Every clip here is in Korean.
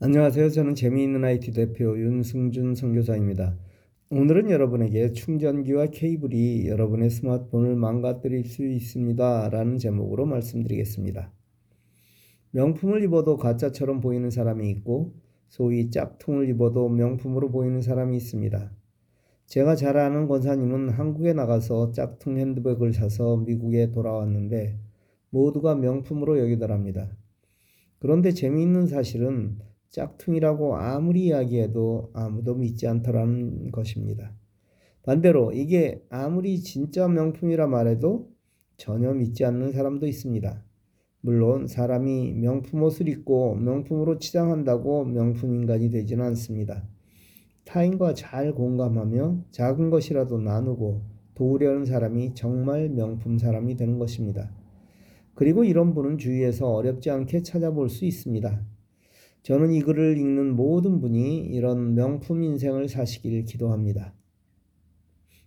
안녕하세요. 저는 재미있는 IT 대표 윤승준 선교사입니다. 오늘은 여러분에게 충전기와 케이블이 여러분의 스마트폰을 망가뜨릴 수 있습니다. 라는 제목으로 말씀드리겠습니다. 명품을 입어도 가짜처럼 보이는 사람이 있고, 소위 짝퉁을 입어도 명품으로 보이는 사람이 있습니다. 제가 잘 아는 권사님은 한국에 나가서 짝퉁 핸드백을 사서 미국에 돌아왔는데, 모두가 명품으로 여기더랍니다. 그런데 재미있는 사실은 짝퉁이라고 아무리 이야기해도 아무도 믿지 않더라는 것입니다. 반대로 이게 아무리 진짜 명품이라 말해도 전혀 믿지 않는 사람도 있습니다. 물론 사람이 명품 옷을 입고 명품으로 치장한다고 명품 인간이 되지는 않습니다. 타인과 잘 공감하며 작은 것이라도 나누고 도우려는 사람이 정말 명품 사람이 되는 것입니다. 그리고 이런 분은 주위에서 어렵지 않게 찾아볼 수 있습니다. 저는 이 글을 읽는 모든 분이 이런 명품 인생을 사시길 기도합니다.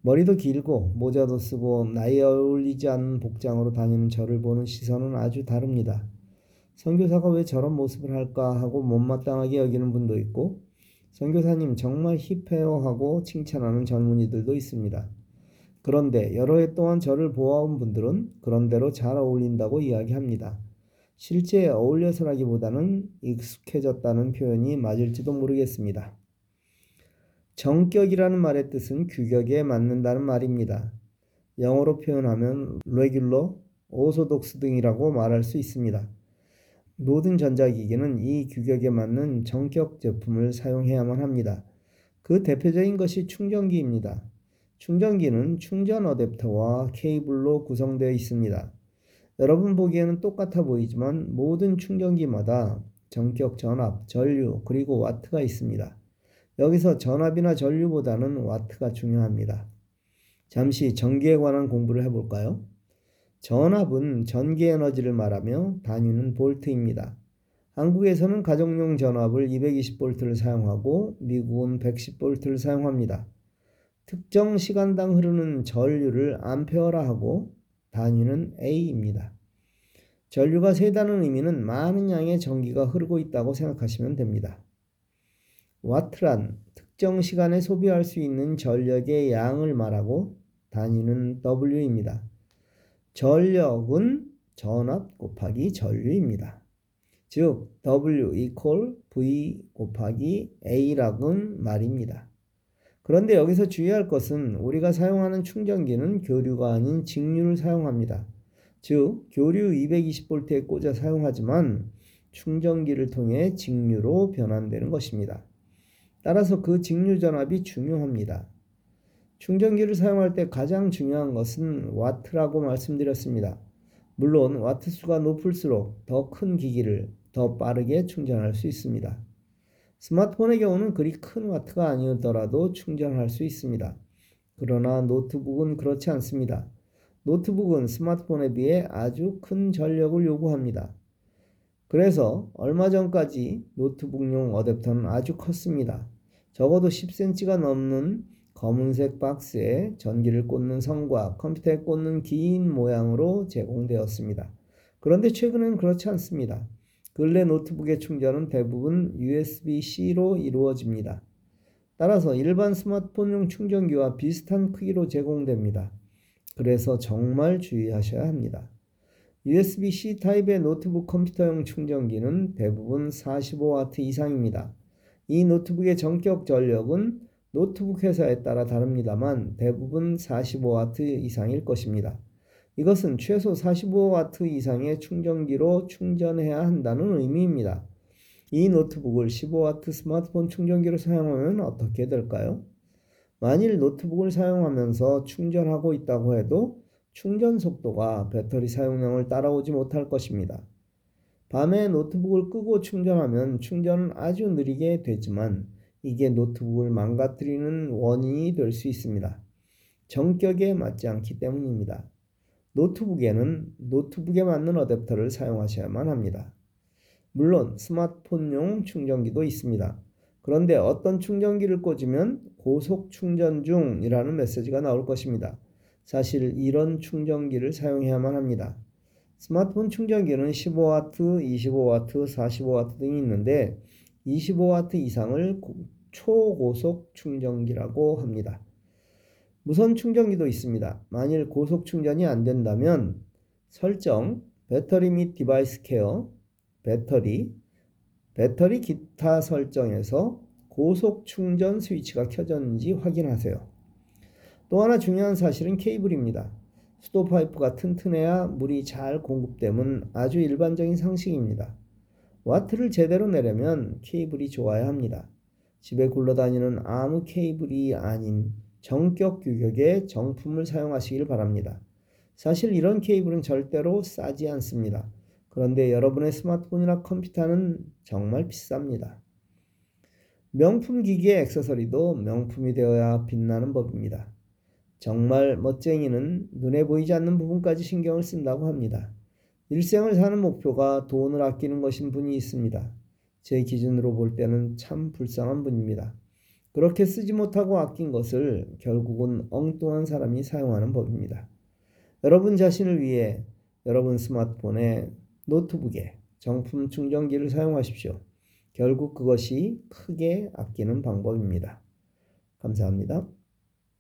머리도 길고 모자도 쓰고 나이에 어울리지 않는 복장으로 다니는 저를 보는 시선은 아주 다릅니다. 선교사가 왜 저런 모습을 할까 하고 못마땅하게 여기는 분도 있고 선교사님 정말 힙해요 하고 칭찬하는 젊은이들도 있습니다. 그런데 여러 해 동안 저를 보아온 분들은 그런대로 잘 어울린다고 이야기합니다. 실제 어울려서라기보다는 익숙해졌다는 표현이 맞을지도 모르겠습니다. 정격이라는 말의 뜻은 규격에 맞는다는 말입니다. 영어로 표현하면 regular, orthodox 등이라고 말할 수 있습니다. 모든 전자기기는 이 규격에 맞는 정격 제품을 사용해야만 합니다. 그 대표적인 것이 충전기입니다. 충전기는 충전 어댑터와 케이블로 구성되어 있습니다. 여러분 보기에는 똑같아 보이지만 모든 충전기마다 전격 전압, 전류, 그리고 와트가 있습니다. 여기서 전압이나 전류보다는 와트가 중요합니다. 잠시 전기에 관한 공부를 해볼까요? 전압은 전기 에너지를 말하며 단위는 볼트입니다. 한국에서는 가정용 전압을 220볼트를 사용하고 미국은 110볼트를 사용합니다. 특정 시간당 흐르는 전류를 암페어라 하고 단위는 A입니다. 전류가 세다는 의미는 많은 양의 전기가 흐르고 있다고 생각하시면 됩니다. 와트란 특정 시간에 소비할 수 있는 전력의 양을 말하고 단위는 W입니다. 전력은 전압 곱하기 전류입니다. 즉 W equal V 곱하기 A라는 말입니다. 그런데 여기서 주의할 것은 우리가 사용하는 충전기는 교류가 아닌 직류를 사용합니다. 즉 교류 220V에 꽂아 사용하지만 충전기를 통해 직류로 변환되는 것입니다. 따라서 그 직류 전압이 중요합니다. 충전기를 사용할 때 가장 중요한 것은 와트라고 말씀드렸습니다. 물론 와트 수가 높을수록 더 큰 기기를 더 빠르게 충전할 수 있습니다. 스마트폰의 경우는 그리 큰 와트가 아니더라도 충전할 수 있습니다. 그러나 노트북은 그렇지 않습니다. 노트북은 스마트폰에 비해 아주 큰 전력을 요구합니다. 그래서 얼마 전까지 노트북용 어댑터는 아주 컸습니다. 적어도 10cm가 넘는 검은색 박스에 전기를 꽂는 선과 컴퓨터에 꽂는 긴 모양으로 제공되었습니다. 그런데 최근엔 그렇지 않습니다. 근래 노트북의 충전은 대부분 USB-C로 이루어집니다. 따라서 일반 스마트폰용 충전기와 비슷한 크기로 제공됩니다. 그래서 정말 주의하셔야 합니다. USB-C 타입의 노트북 컴퓨터용 충전기는 대부분 45W 이상입니다. 이 노트북의 정격 전력은 노트북 회사에 따라 다릅니다만 대부분 45W 이상일 것입니다. 이것은 최소 45W 이상의 충전기로 충전해야 한다는 의미입니다. 이 노트북을 15W 스마트폰 충전기로 사용하면 어떻게 될까요? 만일 노트북을 사용하면서 충전하고 있다고 해도 충전 속도가 배터리 사용량을 따라오지 못할 것입니다. 밤에 노트북을 끄고 충전하면 충전은 아주 느리게 되지만 이게 노트북을 망가뜨리는 원인이 될 수 있습니다. 정격에 맞지 않기 때문입니다. 노트북에는 노트북에 맞는 어댑터를 사용하셔야만 합니다. 물론 스마트폰용 충전기도 있습니다. 그런데 어떤 충전기를 꽂으면 고속 충전 중이라는 메시지가 나올 것입니다. 사실 이런 충전기를 사용해야만 합니다. 스마트폰 충전기는 15W, 25W, 45W 등이 있는데 25W 이상을 고- 초고속 충전기라고 합니다. 무선 충전기도 있습니다. 만일 고속 충전이 안 된다면 설정, 배터리 및 device care, 배터리, 배터리 기타 설정에서 고속 충전 스위치가 켜졌는지 확인하세요. 또 하나 중요한 사실은 케이블입니다. 수도 파이프가 튼튼해야 물이 잘 공급됨은 아주 일반적인 상식입니다. 와트를 제대로 내려면 케이블이 좋아야 합니다. 집에 굴러다니는 아무 케이블이 아닌 정격 규격의 정품을 사용하시길 바랍니다. 사실 이런 케이블은 절대로 싸지 않습니다. 그런데 여러분의 스마트폰이나 컴퓨터는 정말 비쌉니다. 명품 기기의 액세서리도 명품이 되어야 빛나는 법입니다. 정말 멋쟁이는 눈에 보이지 않는 부분까지 신경을 쓴다고 합니다. 일생을 사는 목표가 돈을 아끼는 것인 분이 있습니다. 제 기준으로 볼 때는 참 불쌍한 분입니다. 그렇게 쓰지 못하고 아낀 것을 결국은 엉뚱한 사람이 사용하는 법입니다. 여러분 자신을 위해 여러분 스마트폰에 노트북에 정품 충전기를 사용하십시오. 결국 그것이 크게 아끼는 방법입니다. 감사합니다.